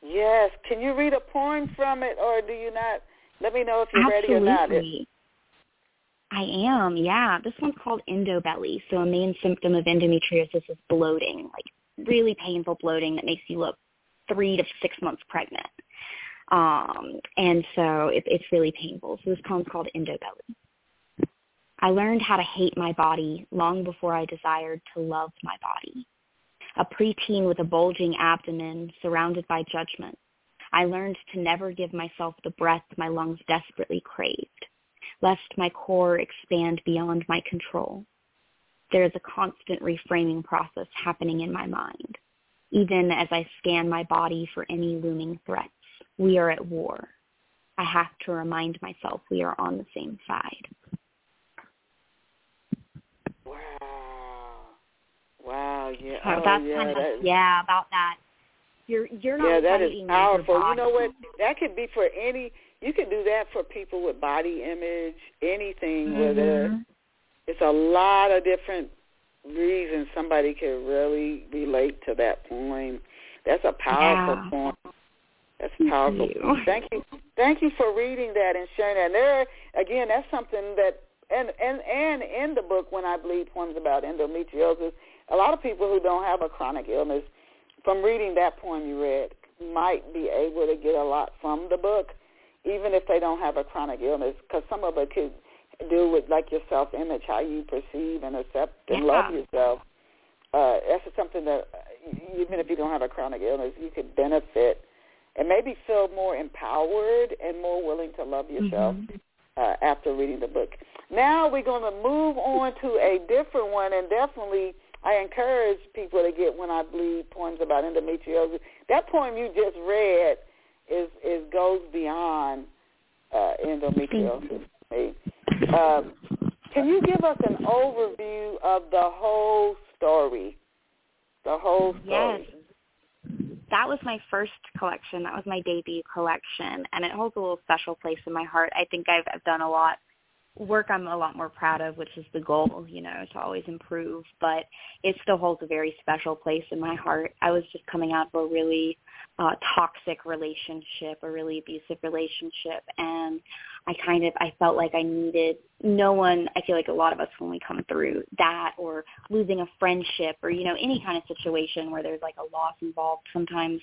Yes. Can you read a poem from it or do you not? Let me know if you're Absolutely. ready or not. I am, yeah. This one's called endobelly. So a main symptom of endometriosis is bloating, like really painful bloating that makes you look three to six months pregnant. Um, and so it, it's really painful. So this poem's called Endobelly. I learned how to hate my body long before I desired to love my body. A preteen with a bulging abdomen surrounded by judgment. I learned to never give myself the breath my lungs desperately craved lest my core expand beyond my control. There is a constant reframing process happening in my mind, even as I scan my body for any looming threats. We are at war. I have to remind myself we are on the same side. Wow. Wow. Yeah. So oh, that's yeah, kind of that, yeah about that. You're you're not yeah, that is powerful. You know what? That could be for any you can do that for people with body image, anything, mm-hmm. whether it's a lot of different reasons somebody can really relate to that poem. That's a powerful yeah. poem. That's Thank powerful. You. Thank you. Thank you for reading that and sharing that. And there, again, that's something that, and and and in the book, when I bleed poems about endometriosis, a lot of people who don't have a chronic illness, from reading that poem you read, might be able to get a lot from the book even if they don't have a chronic illness, because some of it could do with like your self-image, how you perceive and accept and yeah. love yourself. Uh, that's something that even if you don't have a chronic illness, you could benefit and maybe feel more empowered and more willing to love yourself mm-hmm. uh, after reading the book. Now we're going to move on to a different one, and definitely I encourage people to get When I Bleed poems about endometriosis. That poem you just read is is goes beyond uh, endometriosis. Uh, can you give us an overview of the whole story? The whole story. Yes. That was my first collection. That was my debut collection, and it holds a little special place in my heart. I think I've, I've done a lot work I'm a lot more proud of, which is the goal, you know, to always improve, but it still holds a very special place in my heart. I was just coming out of a really uh, toxic relationship, a really abusive relationship, and I kind of, I felt like I needed no one, I feel like a lot of us when we come through that or losing a friendship or, you know, any kind of situation where there's like a loss involved, sometimes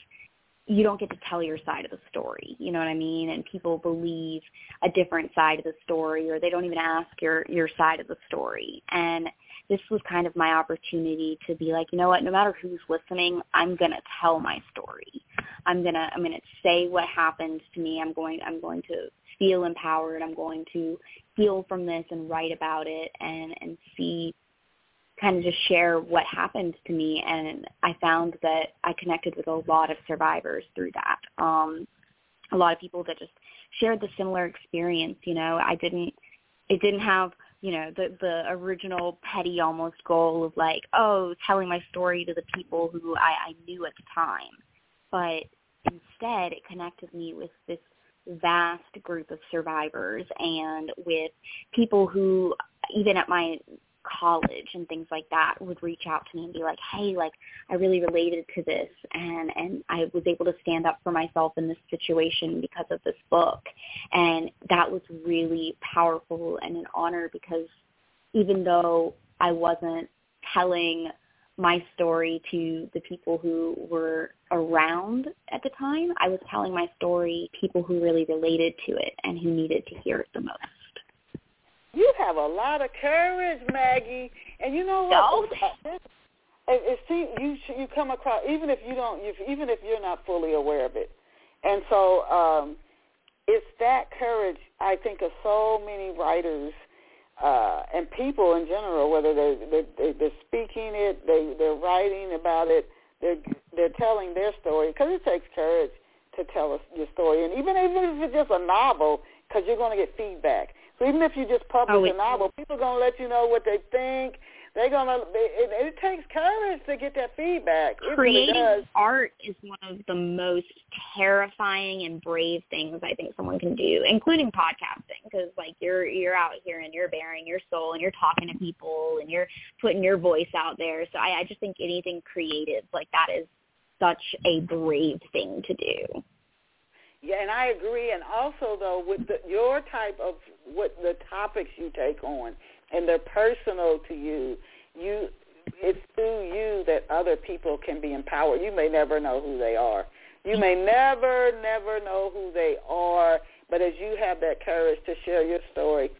you don't get to tell your side of the story. You know what I mean? And people believe a different side of the story or they don't even ask your your side of the story. And this was kind of my opportunity to be like, you know what, no matter who's listening, I'm going to tell my story. I'm going to I'm going to say what happened to me. I'm going I'm going to feel empowered. I'm going to heal from this and write about it and and see kind of just share what happened to me and I found that I connected with a lot of survivors through that. Um a lot of people that just shared the similar experience, you know. I didn't it didn't have, you know, the the original petty almost goal of like, oh, telling my story to the people who I, I knew at the time. But instead it connected me with this vast group of survivors and with people who even at my college and things like that would reach out to me and be like, "Hey, like I really related to this and and I was able to stand up for myself in this situation because of this book." And that was really powerful and an honor because even though I wasn't telling my story to the people who were around at the time. I was telling my story people who really related to it and who needed to hear it the most. Have a lot of courage, Maggie. And you know what? No. It, it seems you you come across even if you don't if, even if you're not fully aware of it, and so um, it's that courage. I think of so many writers uh, and people in general, whether they're, they're, they're speaking it, they, they're writing about it, they're, they're telling their story, because it takes courage to tell us your story. And even, even if it's just a novel, because you're going to get feedback. Even if you just publish oh, a novel, people are going to let you know what they think, they're gonna. It, it takes courage to get that feedback. It Creating really art is one of the most terrifying and brave things I think someone can do, including podcasting, because like you're you're out here and you're bearing your soul and you're talking to people and you're putting your voice out there. So I, I just think anything creative like that is such a brave thing to do. Yeah, and I agree. And also, though, with the, your type of what the topics you take on, and they're personal to you. You, it's through you that other people can be empowered. You may never know who they are. You may never, never know who they are, but as you have that courage to share your story,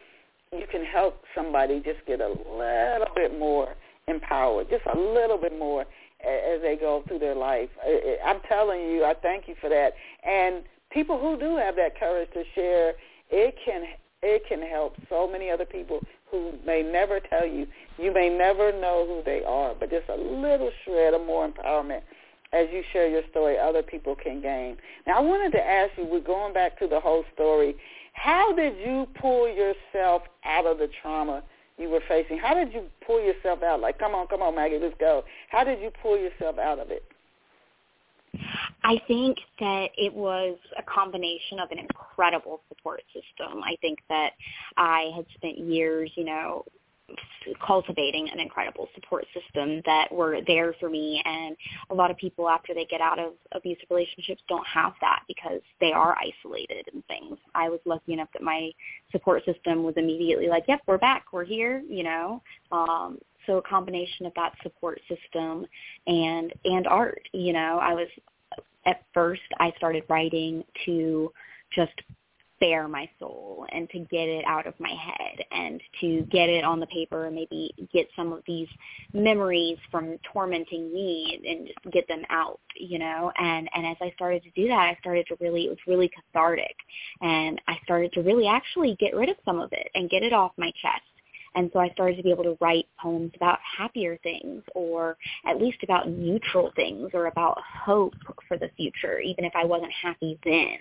you can help somebody just get a little bit more empowered, just a little bit more as they go through their life. I'm telling you, I thank you for that. And people who do have that courage to share, it can it can help so many other people who may never tell you. You may never know who they are, but just a little shred of more empowerment as you share your story, other people can gain. Now, I wanted to ask you, we're going back to the whole story. How did you pull yourself out of the trauma you were facing? How did you pull yourself out? Like, come on, come on, Maggie, let's go. How did you pull yourself out of it? I think that it was a combination of an incredible support system. I think that I had spent years, you know, cultivating an incredible support system that were there for me and a lot of people after they get out of abusive relationships don't have that because they are isolated and things. I was lucky enough that my support system was immediately like, "Yep, we're back. We're here," you know. Um so a combination of that support system and and art, you know, I was at first I started writing to just bare my soul and to get it out of my head and to get it on the paper and maybe get some of these memories from tormenting me and just get them out, you know. And and as I started to do that, I started to really it was really cathartic and I started to really actually get rid of some of it and get it off my chest and so I started to be able to write poems about happier things or at least about neutral things or about hope for the future, even if I wasn't happy then.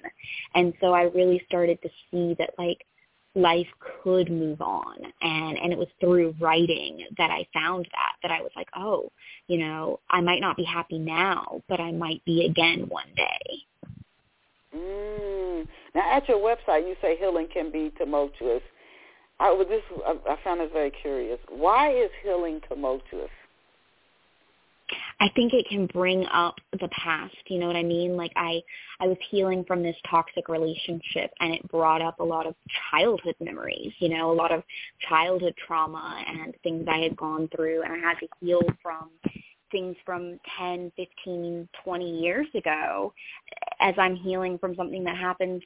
And so I really started to see that like life could move on and and it was through writing that I found that that I was like oh you know I might not be happy now but I might be again one day mm. now at your website you say healing can be tumultuous I this I found this very curious. Why is healing tumultuous? I think it can bring up the past, you know what I mean? Like I I was healing from this toxic relationship and it brought up a lot of childhood memories, you know, a lot of childhood trauma and things I had gone through and I had to heal from things from 10, 15, 20 years ago as I'm healing from something that happened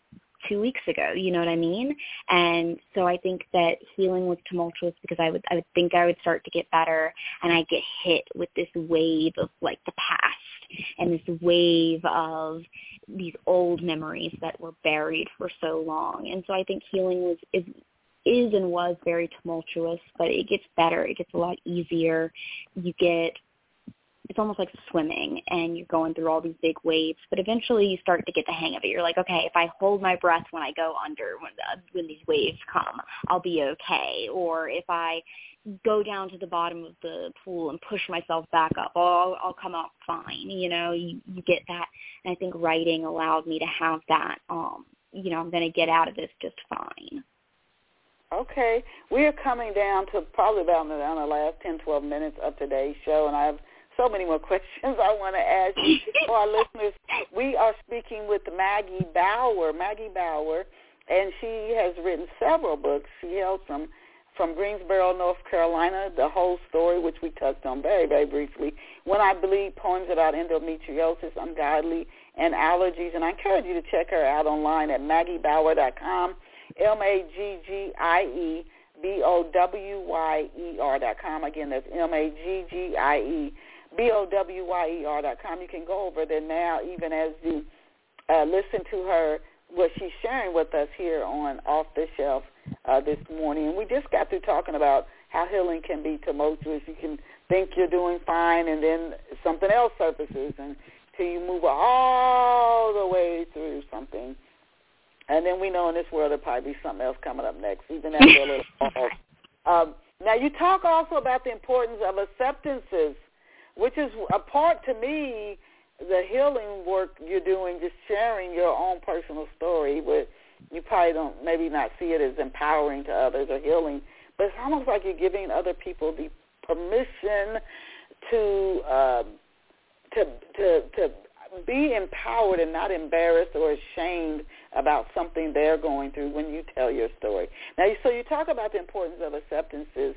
two weeks ago. You know what I mean? And so I think that healing was tumultuous because I would I would think I would start to get better, and I get hit with this wave of like the past and this wave of these old memories that were buried for so long. And so I think healing was is is and was very tumultuous, but it gets better. It gets a lot easier. You get it's almost like swimming and you're going through all these big waves but eventually you start to get the hang of it. You're like okay if i hold my breath when i go under when the, when these waves come i'll be okay. Or if i go down to the bottom of the pool and push myself back up i'll i'll come out fine you know? You you get that. And i think writing allowed me to have that um you know i'm going to get out of this just fine. Okay, we are coming down to probably about the, the last 10, 12 minutes of today's show, and I have so many more questions I want to ask you for our listeners. We are speaking with Maggie Bowyer, Maggie Bowyer, and she has written several books. She hails from from Greensboro, North Carolina, the whole story, which we touched on very, very briefly. When I Bleed, poems about endometriosis, ungodly, and allergies. And I encourage you to check her out online at maggiebowyer.com, M-A-G-G-I-E, B-O-W-Y-E-R dot com. Again, that's M-A-G-G-I-E, B-O-W-Y-E-R dot com. You can go over there now, even as you uh, listen to her, what she's sharing with us here on Off the Shelf uh, this morning. And we just got through talking about how healing can be tumultuous. You can think you're doing fine, and then something else surfaces, and till you move all the way through something. And then we know in this world there'll probably be something else coming up next, even after a little pause. Um, now, you talk also about the importance of acceptances, which is a part to me the healing work you're doing, just sharing your own personal story, but you probably don't maybe not see it as empowering to others or healing, but it's almost like you're giving other people the permission to uh, to to to be empowered and not embarrassed or ashamed about something they're going through when you tell your story. Now, so you talk about the importance of acceptances.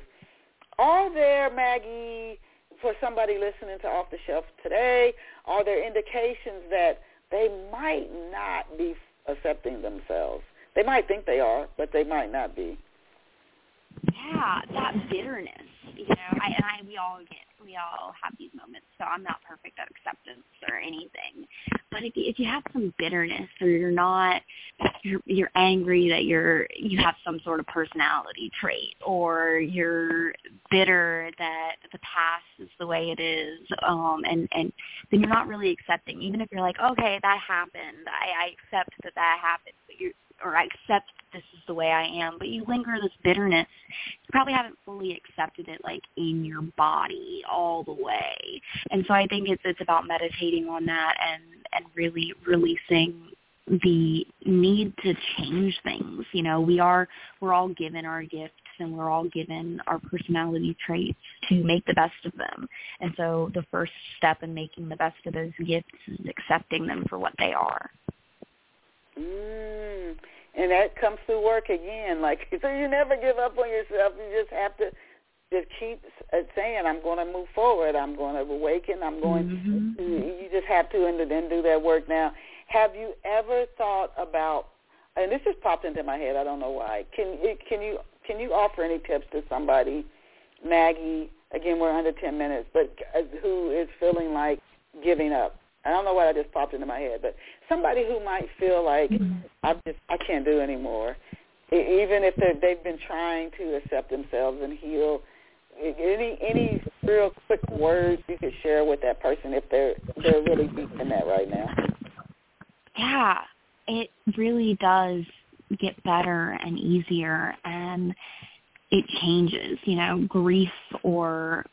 Are there, Maggie, for somebody listening to Off the Shelf today, are there indications that they might not be accepting themselves? They might think they are, but they might not be. Yeah, that bitterness. You know, I, and I we all get we all have these moments. So I'm not perfect at acceptance or anything. But if you, if you have some bitterness or you're not, you're, you're angry that you're you have some sort of personality trait, or you're bitter that the past is the way it is, um, and and then you're not really accepting. Even if you're like, okay, that happened, I, I accept that that happened, but you're or I accept this is the way I am, but you linger this bitterness. You probably haven't fully accepted it like in your body all the way. And so I think it's it's about meditating on that and and really releasing the need to change things. You know, we are we're all given our gifts and we're all given our personality traits to make the best of them. And so the first step in making the best of those gifts is accepting them for what they are. Mm. And that comes through work again. Like so, you never give up on yourself. You just have to just keep saying, "I'm going to move forward. I'm going to awaken. I'm going." Mm-hmm. You just have to, and then do that work. Now, have you ever thought about? And this just popped into my head. I don't know why. Can can you can you offer any tips to somebody, Maggie? Again, we're under ten minutes, but uh, who is feeling like giving up? I don't know why that just popped into my head, but somebody who might feel like mm-hmm. I just I can't do anymore, even if they've been trying to accept themselves and heal. Any any real quick words you could share with that person if they're they're really deep in that right now? Yeah, it really does get better and easier, and it changes. You know, grief or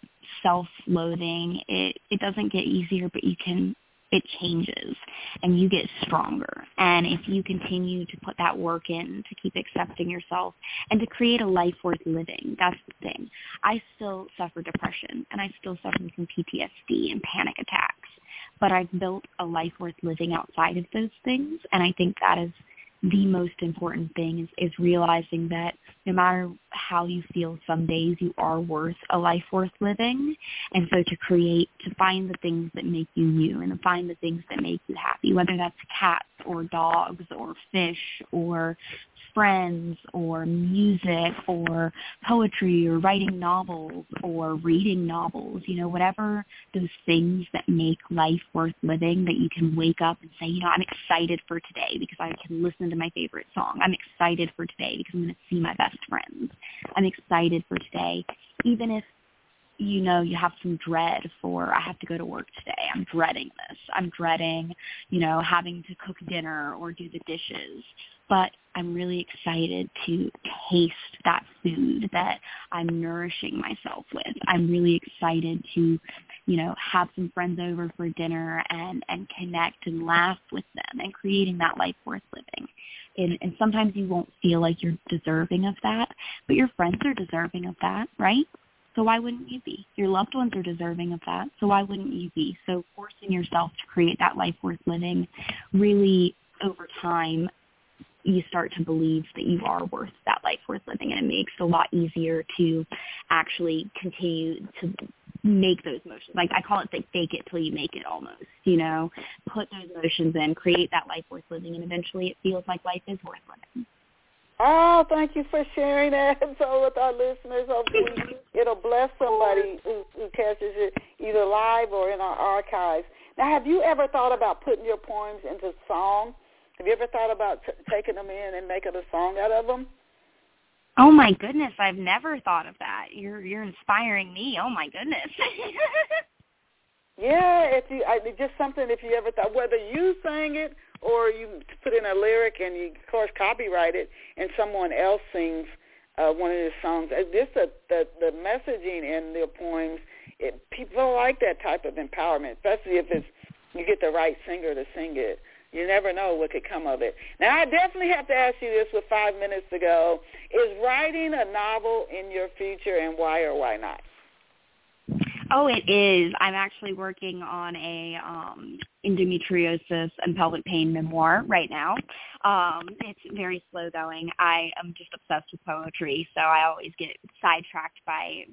self-loathing, it it doesn't get easier, but you can it changes and you get stronger. And if you continue to put that work in to keep accepting yourself and to create a life worth living, that's the thing. I still suffer depression and I still suffer from PTSD and panic attacks. But I've built a life worth living outside of those things and I think that is the most important thing is, is realizing that no matter how you feel some days you are worth a life worth living. And so to create to find the things that make you you and to find the things that make you happy whether that's cats or dogs or fish or friends or music or poetry or writing novels or reading novels, you know, whatever those things that make life worth living that you can wake up and say, you know, I'm excited for today because I can listen to my favorite song. I'm excited for today because I'm going to see my best friends. I'm excited for today, even if you know you have some dread for I have to go to work today. I'm dreading this. I'm dreading, you know, having to cook dinner or do the dishes but I'm really excited to taste that food that I'm nourishing myself with. I'm really excited to, you know, have some friends over for dinner and, and connect and laugh with them and creating that life worth living. And, and sometimes you won't feel like you're deserving of that, but your friends are deserving of that, right? So why wouldn't you be? Your loved ones are deserving of that. So why wouldn't you be? So forcing yourself to create that life worth living really over time you start to believe that you are worth that life worth living and it makes it a lot easier to actually continue to make those motions. Like I call it like fake it till you make it almost, you know, put those motions in, create that life worth living and eventually it feels like life is worth living. Oh, thank you for sharing that. So with our listeners, hopefully it'll bless somebody who, who catches it either live or in our archives. Now, have you ever thought about putting your poems into song? Have you ever thought about t- taking them in and making a song out of them? Oh my goodness, I've never thought of that. You're you're inspiring me. Oh my goodness. yeah, if you I, just something if you ever thought whether you sang it or you put in a lyric and you of course copyright it and someone else sings uh, one of his songs. Uh, just the, the the messaging in the poems, it, people like that type of empowerment, especially if it's you get the right singer to sing it. You never know what could come of it. Now, I definitely have to ask you this with five minutes to go. Is writing a novel in your future, and why or why not? Oh, it is. I'm actually working on a um, endometriosis and pelvic pain memoir right now. Um, it's very slow going. I am just obsessed with poetry, so I always get sidetracked by.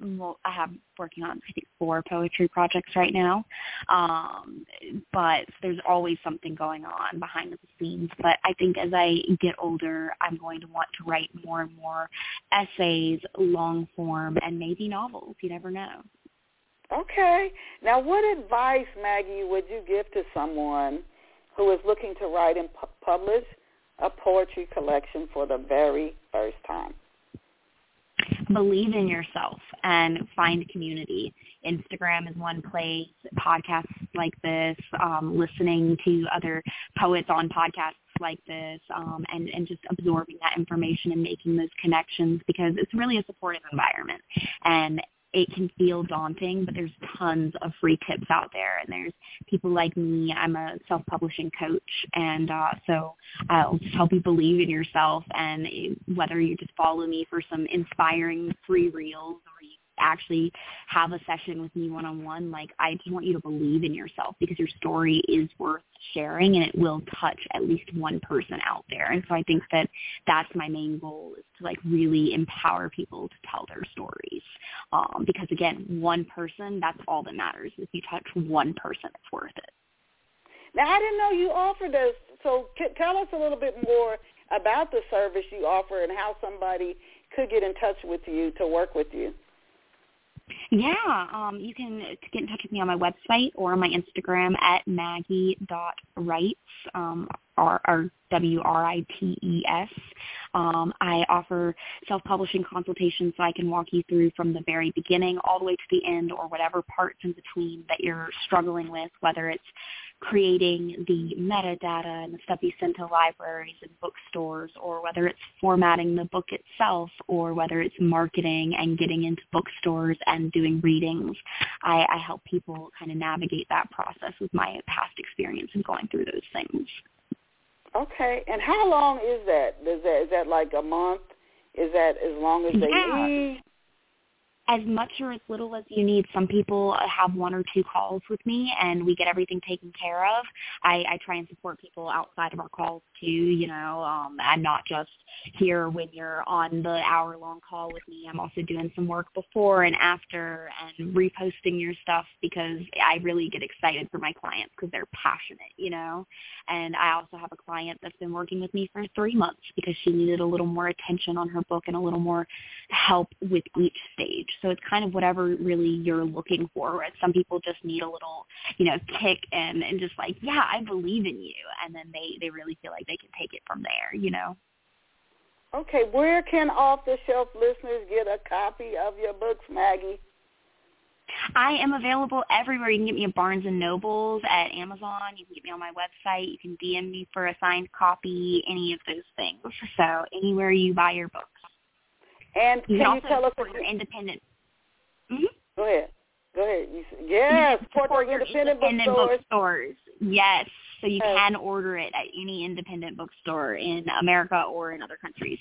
I have working on I think four poetry projects right now, um, but there's always something going on behind the scenes. But I think as I get older, I'm going to want to write more and more essays, long form, and maybe novels. You never know. Okay. Now, what advice, Maggie, would you give to someone who is looking to write and pu- publish a poetry collection for the very first time? Believe in yourself and find community. Instagram is one place, podcasts like this, um, listening to other poets on podcasts like this um, and, and just absorbing that information and making those connections because it's really a supportive environment. And it can feel daunting, but there's tons of free tips out there. And there's people like me. I'm a self-publishing coach, and uh, so I'll just help you believe in yourself. And whether you just follow me for some inspiring free reels actually have a session with me one-on-one, like I just want you to believe in yourself because your story is worth sharing and it will touch at least one person out there. And so I think that that's my main goal is to like really empower people to tell their stories. Um, because again, one person, that's all that matters. If you touch one person, it's worth it. Now I didn't know you offered this. So tell us a little bit more about the service you offer and how somebody could get in touch with you to work with you. Yeah, um, you can get in touch with me on my website or on my Instagram at maggie.writes, um, R, R W R I T E S. Um, I offer self-publishing consultations so I can walk you through from the very beginning all the way to the end or whatever parts in between that you're struggling with, whether it's creating the metadata and the stuff you send to libraries and bookstores or whether it's formatting the book itself or whether it's marketing and getting into bookstores and doing readings. I, I help people kind of navigate that process with my past experience in going through those things. Okay. And how long is that? Is that is that like a month? Is that as long as they yeah. need? As much or as little as you need. Some people have one or two calls with me and we get everything taken care of. I, I try and support people outside of our calls too, you know, um, I'm not just here when you're on the hour long call with me. I'm also doing some work before and after and reposting your stuff because I really get excited for my clients because they're passionate, you know. And I also have a client that's been working with me for three months because she needed a little more attention on her book and a little more help with each stage. So it's kind of whatever really you're looking for. Right? Some people just need a little, you know, kick and and just like, yeah, I believe in you, and then they they really feel like they can take it from there, you know. Okay, where can off the shelf listeners get a copy of your books, Maggie? I am available everywhere. You can get me at Barnes and Nobles, at Amazon. You can get me on my website. You can DM me for a signed copy, any of those things. So anywhere you buy your books. And you can, you tell us what your independent Mm-hmm. Go ahead. Go ahead. You, yes, support, support your independent, independent bookstores. bookstores. Yes, so you yes. can order it at any independent bookstore in America or in other countries.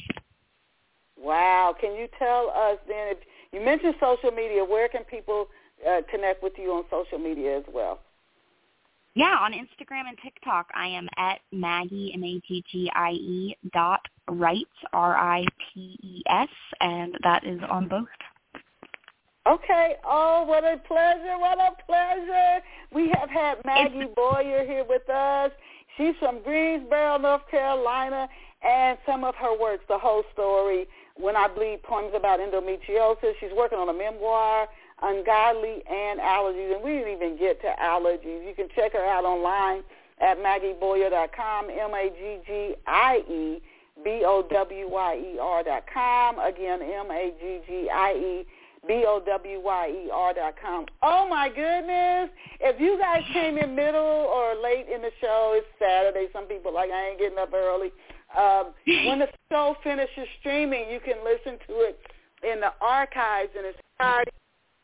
Wow. Can you tell us then, if you mentioned social media, where can people uh, connect with you on social media as well? Yeah, on Instagram and TikTok, I am at Maggie M A G G I E dot Writes R I P E S, and that is on both. Okay. Oh, what a pleasure! What a pleasure! We have had Maggie Bowyer here with us. She's from Greensboro, North Carolina, and some of her works, the whole story, When I Bleed, Poems About Endometriosis. She's working on a memoir, Ungodly and Allergies, and we didn't even get to allergies. You can check her out online at MaggieBowyer.com, M-A-G-G-I-E, B-O-W-Y-E-R dot com. Again, M-A-G-G-I-E, B-O-W-Y-E-R dot com. Oh, my goodness. If you guys came in middle or late in the show, it's Saturday. Some people like, I ain't getting up early. Um, when the show finishes streaming, you can listen to it in the archives and it's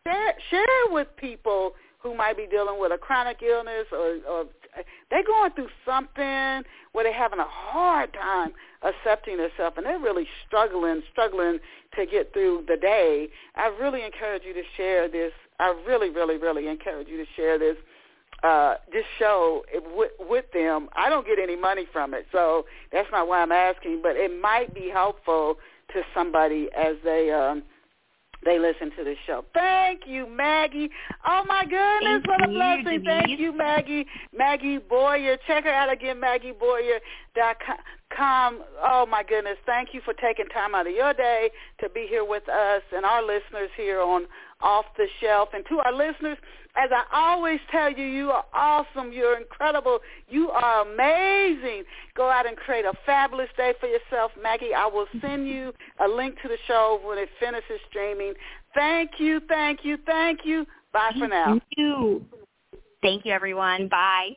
share, share with people who might be dealing with a chronic illness or, or they're going through something where they're having a hard time accepting themselves and they're really struggling, struggling to get through the day. I really encourage you to share this. I really, really, really encourage you to share this uh, this show with, with them. I don't get any money from it, so that's not why I'm asking. But it might be helpful to somebody as they um, they listen to the show. Thank you, Maggie. Oh my goodness, Thank what a blessing. Thank you, Maggie. Maggie Bowyer. Check her out again, MaggieBowyer.com. Oh my goodness. Thank you for taking time out of your day to be here with us and our listeners here on Off the Shelf. And to our listeners, as I always tell you, you are awesome. You're incredible. You are amazing. Go out and create a fabulous day for yourself. Maggie, I will send you a link to the show when it finishes streaming. Thank you, thank you, thank you. Bye for now. Thank you. Thank you, everyone. Bye.